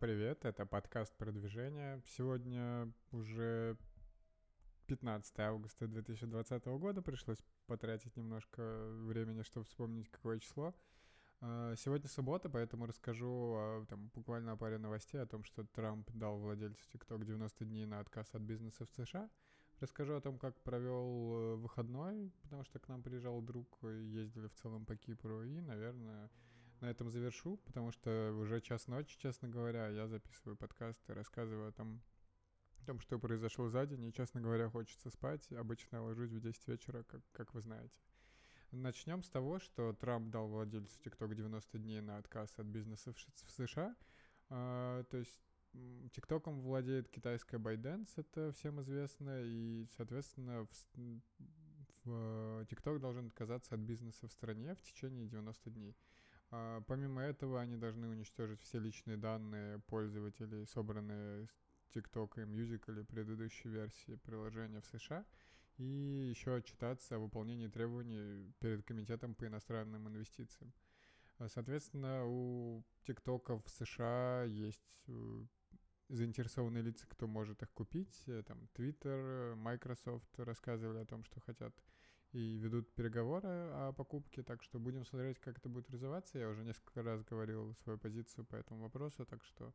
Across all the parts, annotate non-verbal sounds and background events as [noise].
Привет, это подкаст продвижения. Сегодня уже 15 августа 2020 года, пришлось потратить немножко времени, чтобы вспомнить, какое число. А, сегодня суббота, поэтому расскажу там, буквально о паре новостей о том, что Трамп дал владельцу TikTok 90 дней на отказ от бизнеса в США. Расскажу о том, как провел э, выходной, потому что к нам приезжал друг, ездили в целом по Кипру, и, наверное, на этом завершу, потому что уже час ночи, честно говоря, я записываю подкаст и рассказываю о том, о том, что произошло за день, и, честно говоря, хочется спать. Обычно я ложусь в 10 вечера, как, как вы знаете. Начнем с того, что Трамп дал владельцу TikTok 90 дней на отказ от бизнеса в США. А, то есть ТикТоком владеет китайская ByteDance, это всем известно, и, соответственно, в TikTok должен отказаться от бизнеса в стране в течение 90 дней. А, помимо этого, они должны уничтожить все личные данные пользователей, собранные с TikTok и Music или предыдущей версии приложения в США, и еще отчитаться о выполнении требований перед Комитетом по иностранным инвестициям. А, соответственно, у ТикТока в США есть э, заинтересованные лица, кто может их купить. Э, там Twitter, Microsoft рассказывали о том, что хотят и ведут переговоры о покупке, так что будем смотреть, как это будет развиваться. Я уже несколько раз говорил свою позицию по этому вопросу, так что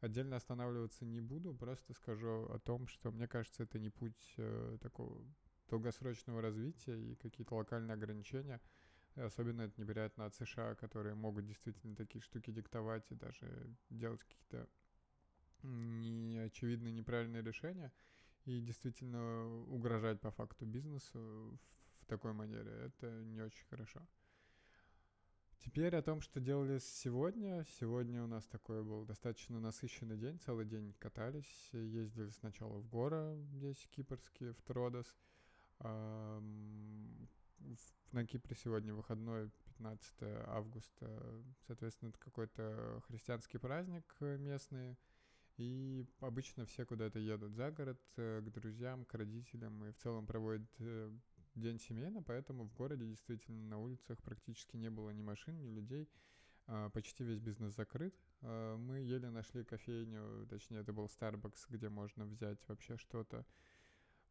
отдельно останавливаться не буду, просто скажу о том, что мне кажется, это не путь э, такого долгосрочного развития и какие-то локальные ограничения. Особенно это неприятно от США, которые могут действительно такие штуки диктовать и даже делать какие-то неочевидные неправильные решения и действительно угрожать по факту бизнесу такой манере. Это не очень хорошо. Теперь о том, что делали сегодня. Сегодня у нас такой был достаточно насыщенный день. Целый день катались. Ездили сначала в горы здесь кипрские, в Тродос. На Кипре сегодня выходной, 15 августа. Соответственно, это какой-то христианский праздник местный. И обычно все куда-то едут за город, э, к друзьям, к родителям, и в целом проводят э, день семейно, поэтому в городе действительно на улицах практически не было ни машин, ни людей. А, почти весь бизнес закрыт. А, мы еле нашли кофейню, точнее, это был Starbucks, где можно взять вообще что-то,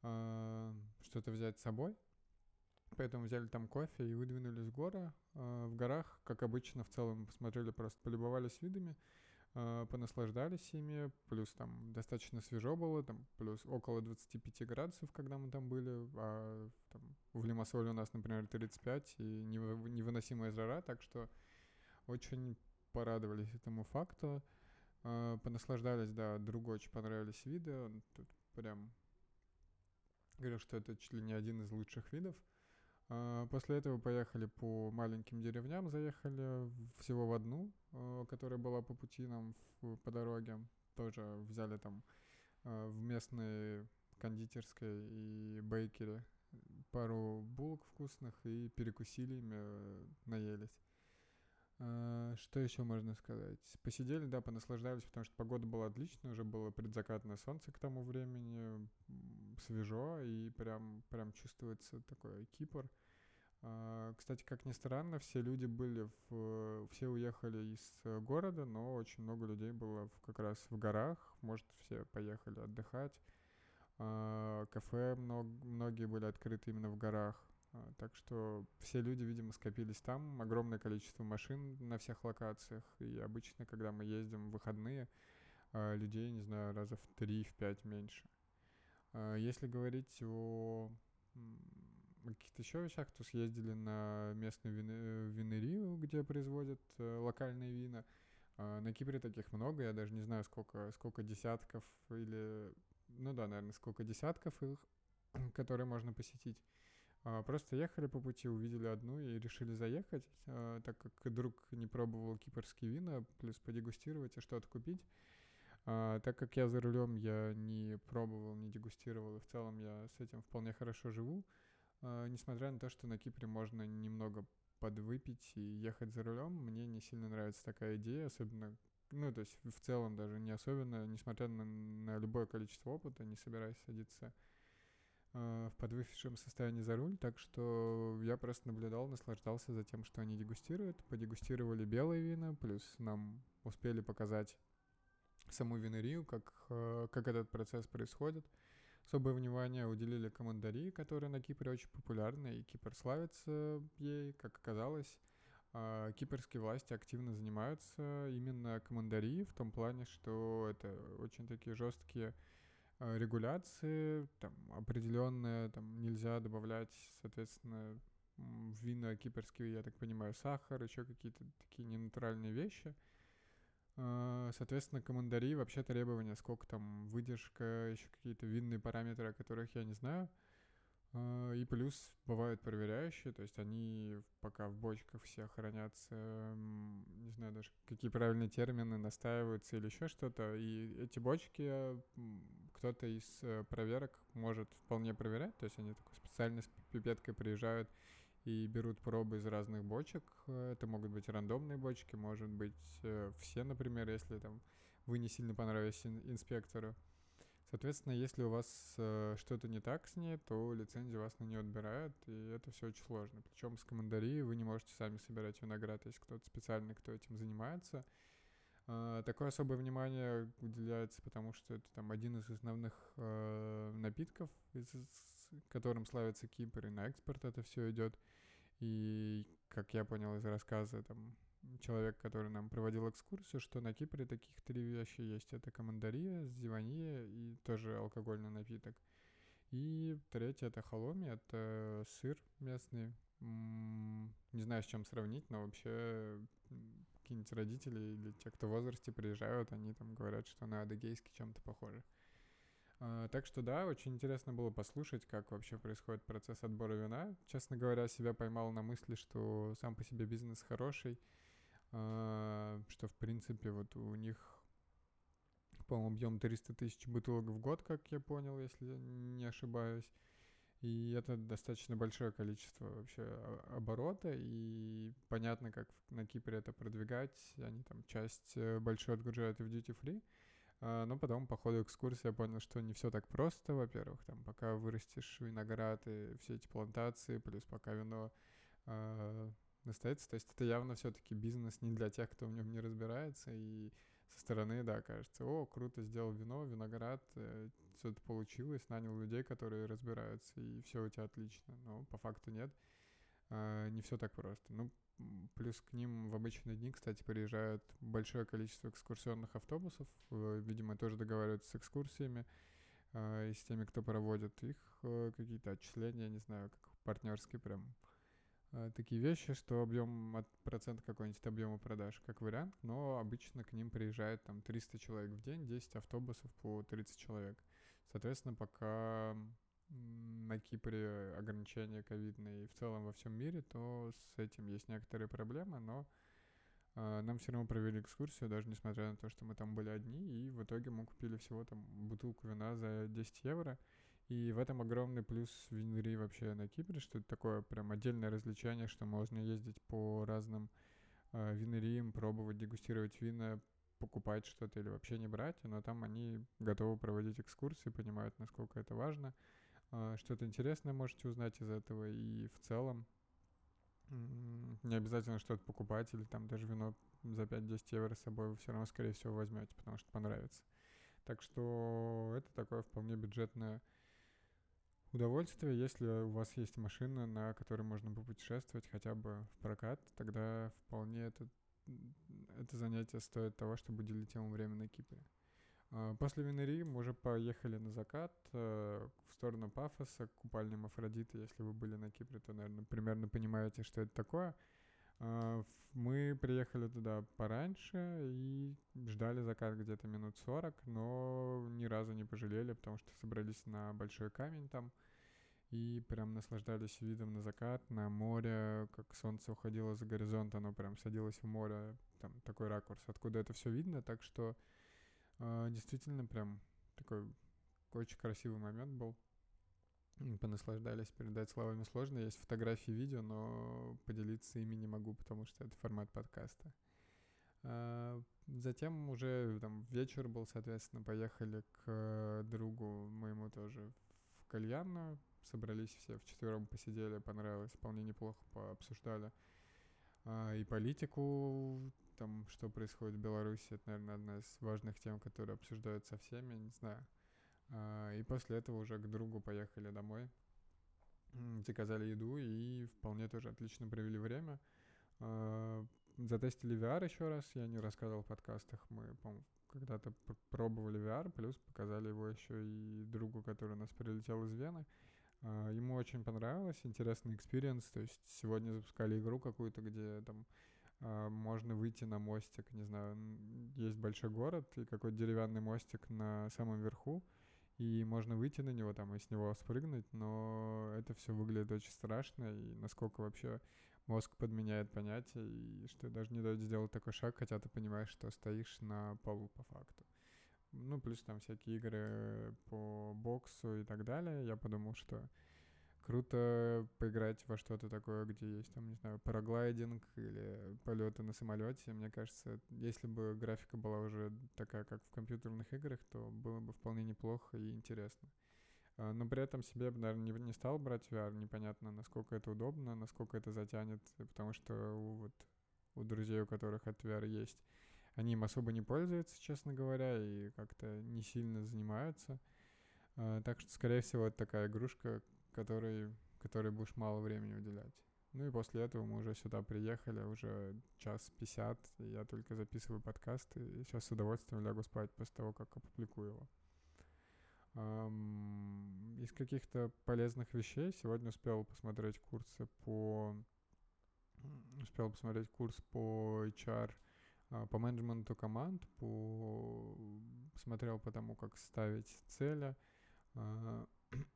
а, что-то взять с собой. Поэтому взяли там кофе и выдвинулись в горы. В горах, как обычно, в целом посмотрели, просто полюбовались видами. Э, понаслаждались ими, плюс там достаточно свежо было, там плюс около 25 градусов, когда мы там были, а там, в Лимассоле у нас, например, 35 и невыносимая жара, так что очень порадовались этому факту, э, понаслаждались, да, другу очень понравились виды, тут прям говорил, что это чуть ли не один из лучших видов, после этого поехали по маленьким деревням, заехали всего в одну, а, которая была по пути нам по дороге. Тоже взяли там а, в местной кондитерской и бейкере пару булок вкусных и перекусили ими, наелись. Что еще можно сказать? Посидели, да, понаслаждались, потому что погода была отличная, уже было предзакатное солнце к тому времени, свежо, и прям, прям чувствуется такой Кипр. А, кстати, как ни странно, все люди были в... Все уехали из э, города, но очень много людей было в, как раз в горах. Может, все поехали отдыхать. А, кафе много, многие были открыты именно в горах. А, так что все люди, видимо, скопились там. Огромное количество машин на всех локациях. И обычно, когда мы ездим в выходные, людей, не знаю, раза в три, в пять меньше. Если говорить о каких-то еще вещах, то съездили на местную вин... Э, винерию, где производят э, локальные вина. Э, на Кипре таких много, я даже не знаю, сколько, сколько десятков или... Ну да, наверное, сколько десятков их, [clears throat] которые можно посетить. Э, просто ехали по пути, увидели одну и решили заехать, э, так как друг не пробовал кипрские вина, плюс подегустировать и что-то купить. А, так как я за рулем, я не пробовал, не дегустировал, и в целом я с этим вполне хорошо живу. А, несмотря на то, что на Кипре можно немного подвыпить и ехать за рулем, мне не сильно нравится такая идея, особенно, ну, то есть в целом даже не особенно, несмотря на, на любое количество опыта, не собираюсь садиться э, в подвыпившем состоянии за руль, так что я просто наблюдал, наслаждался за тем, что они дегустируют, подегустировали белые вина, плюс нам успели показать саму винерию, как, э, как этот процесс происходит. Особое внимание уделили командарии, которые на Кипре очень популярны, и Кипр славится ей, как оказалось. А кипрские власти активно занимаются именно командарии в том плане, что это очень такие жесткие э, регуляции, там определенные, там нельзя добавлять, соответственно, в вина кипрские, я так понимаю, сахар, еще какие-то такие ненатуральные вещи. А, соответственно, командари вообще требования, сколько там выдержка, еще какие-то винные параметры, о которых я не знаю. А, и плюс бывают проверяющие, то есть они пока в бочках все хранятся, не знаю даже какие правильные термины, настаиваются или еще что-то. И эти бочки кто-то из э, проверок может вполне проверять, то есть они такой специально с пипеткой приезжают и берут пробы из разных бочек. Это могут быть рандомные бочки, может быть э, все, например, если там вы не сильно понравились инспектору. Соответственно, если у вас э, что-то не так с ней, то лицензию вас на нее отбирают, и это все очень сложно. Причем с командарией вы не можете сами собирать виноград, есть кто-то специальный, кто этим занимается. Э, такое особое внимание уделяется, потому что это там один из основных э, напитков, из, которым славится Кипр, и на экспорт это все идет. И, как я понял из рассказа там, человек, который нам проводил экскурсию, что на Кипре таких три вещи есть. Это командария, зивания и тоже алкогольный напиток. И третье — это халоми, это сыр местный. Не знаю, с чем сравнить, но вообще какие-нибудь родители или те, кто в возрасте приезжают, они там говорят, что на адыгейский чем-то похоже. А, так что да, очень интересно было послушать, как вообще происходит процесс отбора вина. Честно говоря, себя поймал на мысли, что сам по себе бизнес хороший, а, что в принципе вот у них, по-моему, объем 300 тысяч бутылок в год, как я понял, если не ошибаюсь. И это достаточно большое количество вообще оборота, и понятно, как на Кипре это продвигать. Они там часть э, большую отгружают в duty free, а, но потом по ходу экскурсии я понял, что не все так просто, во-первых, там пока вырастешь виноград и все эти плантации, плюс пока вино э, настоится, то есть это явно все-таки бизнес не для тех, кто в нем не разбирается, и со стороны, да, кажется, о, круто сделал вино, виноград, э, все это получилось, нанял людей, которые разбираются, и все у тебя отлично, но по факту нет, не все так просто. Ну, Плюс к ним в обычные дни, кстати, приезжает большое количество экскурсионных автобусов. Э, видимо, тоже договариваются с экскурсиями э, и с теми, кто проводит их э, какие-то отчисления, не знаю, как партнерские прям такие вещи, что объем от процент какой-нибудь объема продаж, как вариант, но обычно к ним приезжает там 300 человек в день, 10 автобусов по 30 человек. Соответственно, пока на Кипре ограничения ковидные и в целом во всем мире, то с этим есть некоторые проблемы, но э, нам все равно провели экскурсию, даже несмотря на то, что мы там были одни, и в итоге мы купили всего там бутылку вина за 10 евро. И в этом огромный плюс винерии вообще на Кипре, что это такое прям отдельное развлечение, что можно ездить по разным э, винериям, пробовать, дегустировать вина, покупать что-то или вообще не брать, но там они готовы проводить экскурсии, понимают, насколько это важно. А, что-то интересное можете узнать из этого, и в целом не обязательно что-то покупать или там даже вино за 5-10 евро с собой вы все равно, скорее всего, возьмете, потому что понравится. Так что это такое вполне бюджетное удовольствие. Если у вас есть машина, на которой можно попутешествовать хотя бы в прокат, тогда вполне это, это занятие стоит того, чтобы уделить ему время на Кипре. А, после Венери мы уже поехали на закат э, в сторону Пафоса, к купальням Афродиты. Если вы были на Кипре, то, наверное, примерно понимаете, что это такое. А, мы приехали туда пораньше и ждали закат где-то минут 40, но ни разу не пожалели, потому что собрались на большой камень там и прям наслаждались видом на закат, на море, как солнце уходило за горизонт, оно прям садилось в море, там такой ракурс, откуда это все видно, так что действительно, прям такой очень красивый момент был. Понаслаждались, передать словами сложно. Есть фотографии, видео, но поделиться ими не могу, потому что это формат подкаста. А, затем уже там вечер был, соответственно, поехали к другу моему тоже в кальянную. Собрались все вчетвером, посидели, понравилось, вполне неплохо пообсуждали. А, и политику там, что происходит в Беларуси, это, наверное, одна из важных тем, которые обсуждают со всеми, не знаю. А, и после этого уже к другу поехали домой, заказали еду и вполне тоже отлично провели время. А, затестили VR еще раз, я не рассказывал в подкастах, мы, по когда-то пробовали VR, плюс показали его еще и другу, который у нас прилетел из Вены. А, ему очень понравилось, интересный experience, то есть сегодня запускали игру какую-то, где там можно выйти на мостик, не знаю, есть большой город и какой-то деревянный мостик на самом верху, и можно выйти на него там и с него спрыгнуть, но это все выглядит очень страшно, и насколько вообще мозг подменяет понятия, и что даже не дает сделать такой шаг, хотя ты понимаешь, что стоишь на полу по факту. Ну, плюс там всякие игры по боксу и так далее. Я подумал, что круто поиграть во что-то такое, где есть там, не знаю, параглайдинг или полеты на самолете. Мне кажется, если бы графика была уже такая, как в компьютерных играх, то было бы вполне неплохо и интересно. А, но при этом себе, наверное, не, не стал брать VR. Непонятно, насколько это удобно, насколько это затянет, потому что у, вот, у друзей, у которых от VR есть, они им особо не пользуются, честно говоря, и как-то не сильно занимаются. А, так что, скорее всего, это такая игрушка, которой, которой будешь мало времени уделять. Ну и после этого мы уже сюда приехали, уже час пятьдесят, и я только записываю подкаст, и сейчас с удовольствием лягу спать после того, как опубликую его. Um, из каких-то полезных вещей сегодня успел посмотреть курсы по... Успел посмотреть курс по HR, а, по менеджменту команд, по... смотрел по тому, как ставить цели, а,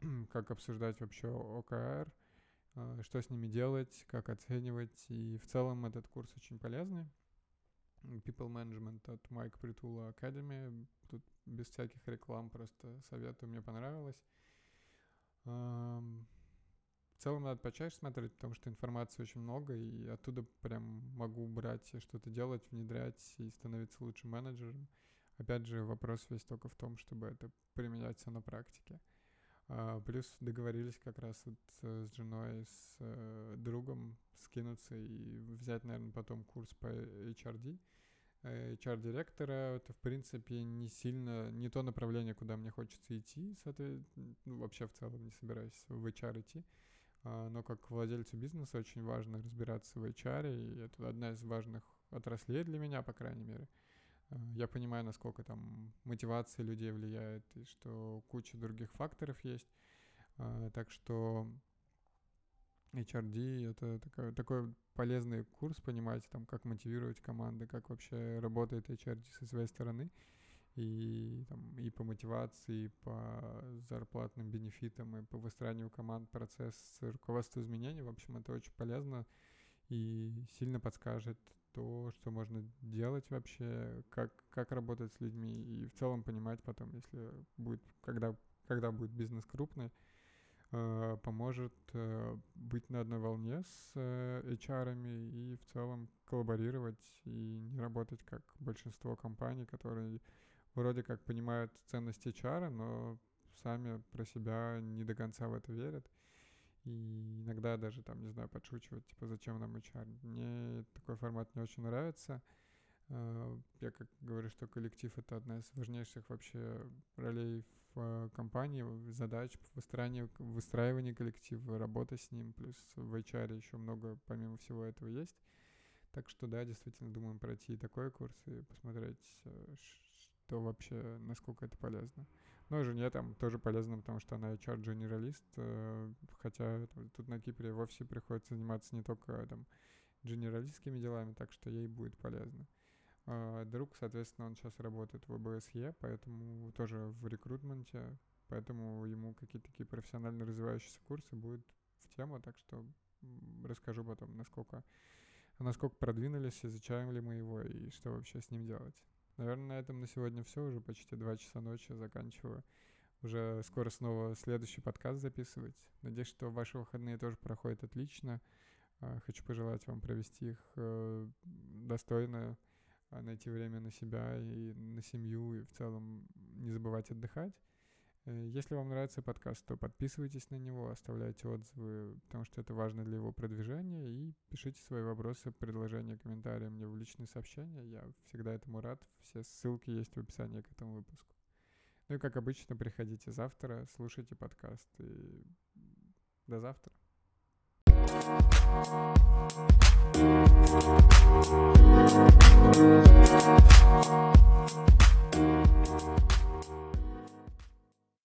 [clears throat] как обсуждать вообще ОКР, а, что с ними делать, как оценивать. И в целом этот курс очень полезный. People Management от Mike Притула Academy. Тут без всяких реклам просто советую, мне понравилось. В целом надо почаще смотреть, потому что информации очень много, и оттуда прям могу брать и что-то делать, внедрять и становиться лучшим менеджером. Опять же, вопрос весь только в том, чтобы это применять все на практике. А, плюс договорились как раз вот с женой, с э, другом скинуться и взять, наверное, потом курс по HRD. HR-директора это, в принципе, не сильно, не то направление, куда мне хочется идти, соответственно, ну, вообще в целом не собираюсь в HR идти. А, но как владельцу бизнеса очень важно разбираться в HR, и это одна из важных отраслей для меня, по крайней мере. А, я понимаю, насколько там мотивация людей влияет, и что куча других факторов есть. А, так что HRD — это такой, такой полезный курс, понимаете, там, как мотивировать команды, как вообще работает HRD со своей стороны и, там, и по мотивации, и по зарплатным бенефитам, и по выстраиванию команд, процесс руководства изменений. В общем, это очень полезно и сильно подскажет то, что можно делать вообще, как, как работать с людьми, и в целом понимать потом, если будет, когда, когда будет бизнес крупный, э, поможет э, быть на одной волне с э, HR и в целом коллаборировать и не работать как большинство компаний, которые вроде как понимают ценности HR, но сами про себя не до конца в это верят. И иногда даже там, не знаю, подшучивать, типа, зачем нам HR. Мне такой формат не очень нравится. А, я как говорю, что коллектив — это одна из важнейших вообще ролей в компании, задач, выстраивания, выстраивания коллектива, работа с ним, плюс в HR еще много помимо всего этого есть. Так что да, действительно думаем пройти такой курс и посмотреть, э, то вообще насколько это полезно. Ну, жене там тоже полезно, потому что она HR-генералист, э, хотя тут на Кипре вовсе приходится заниматься не только там генералистскими делами, так что ей будет полезно. А друг, соответственно, он сейчас работает в ОБСЕ, поэтому тоже в рекрутменте, поэтому ему какие-то такие профессионально развивающиеся курсы будут в тему, так что расскажу потом, насколько, насколько продвинулись, изучаем ли мы его и что вообще с ним делать. Наверное, на этом на сегодня все. Уже почти два часа ночи заканчиваю. Уже скоро снова следующий подкаст записывать. Надеюсь, что ваши выходные тоже проходят отлично. А, хочу пожелать вам провести их э, достойно, а, найти время на себя и на семью, и в целом не забывать отдыхать. Э, если вам нравится подкаст, то подписывайтесь на него, оставляйте отзывы, потому что это важно для его продвижения, и пишите свои вопросы, предложения, комментарии мне в личные сообщения. Я всегда этому рад. Все ссылки есть в описании к этому выпуску. Ну и, как обычно, приходите завтра, слушайте подкаст. И до завтра.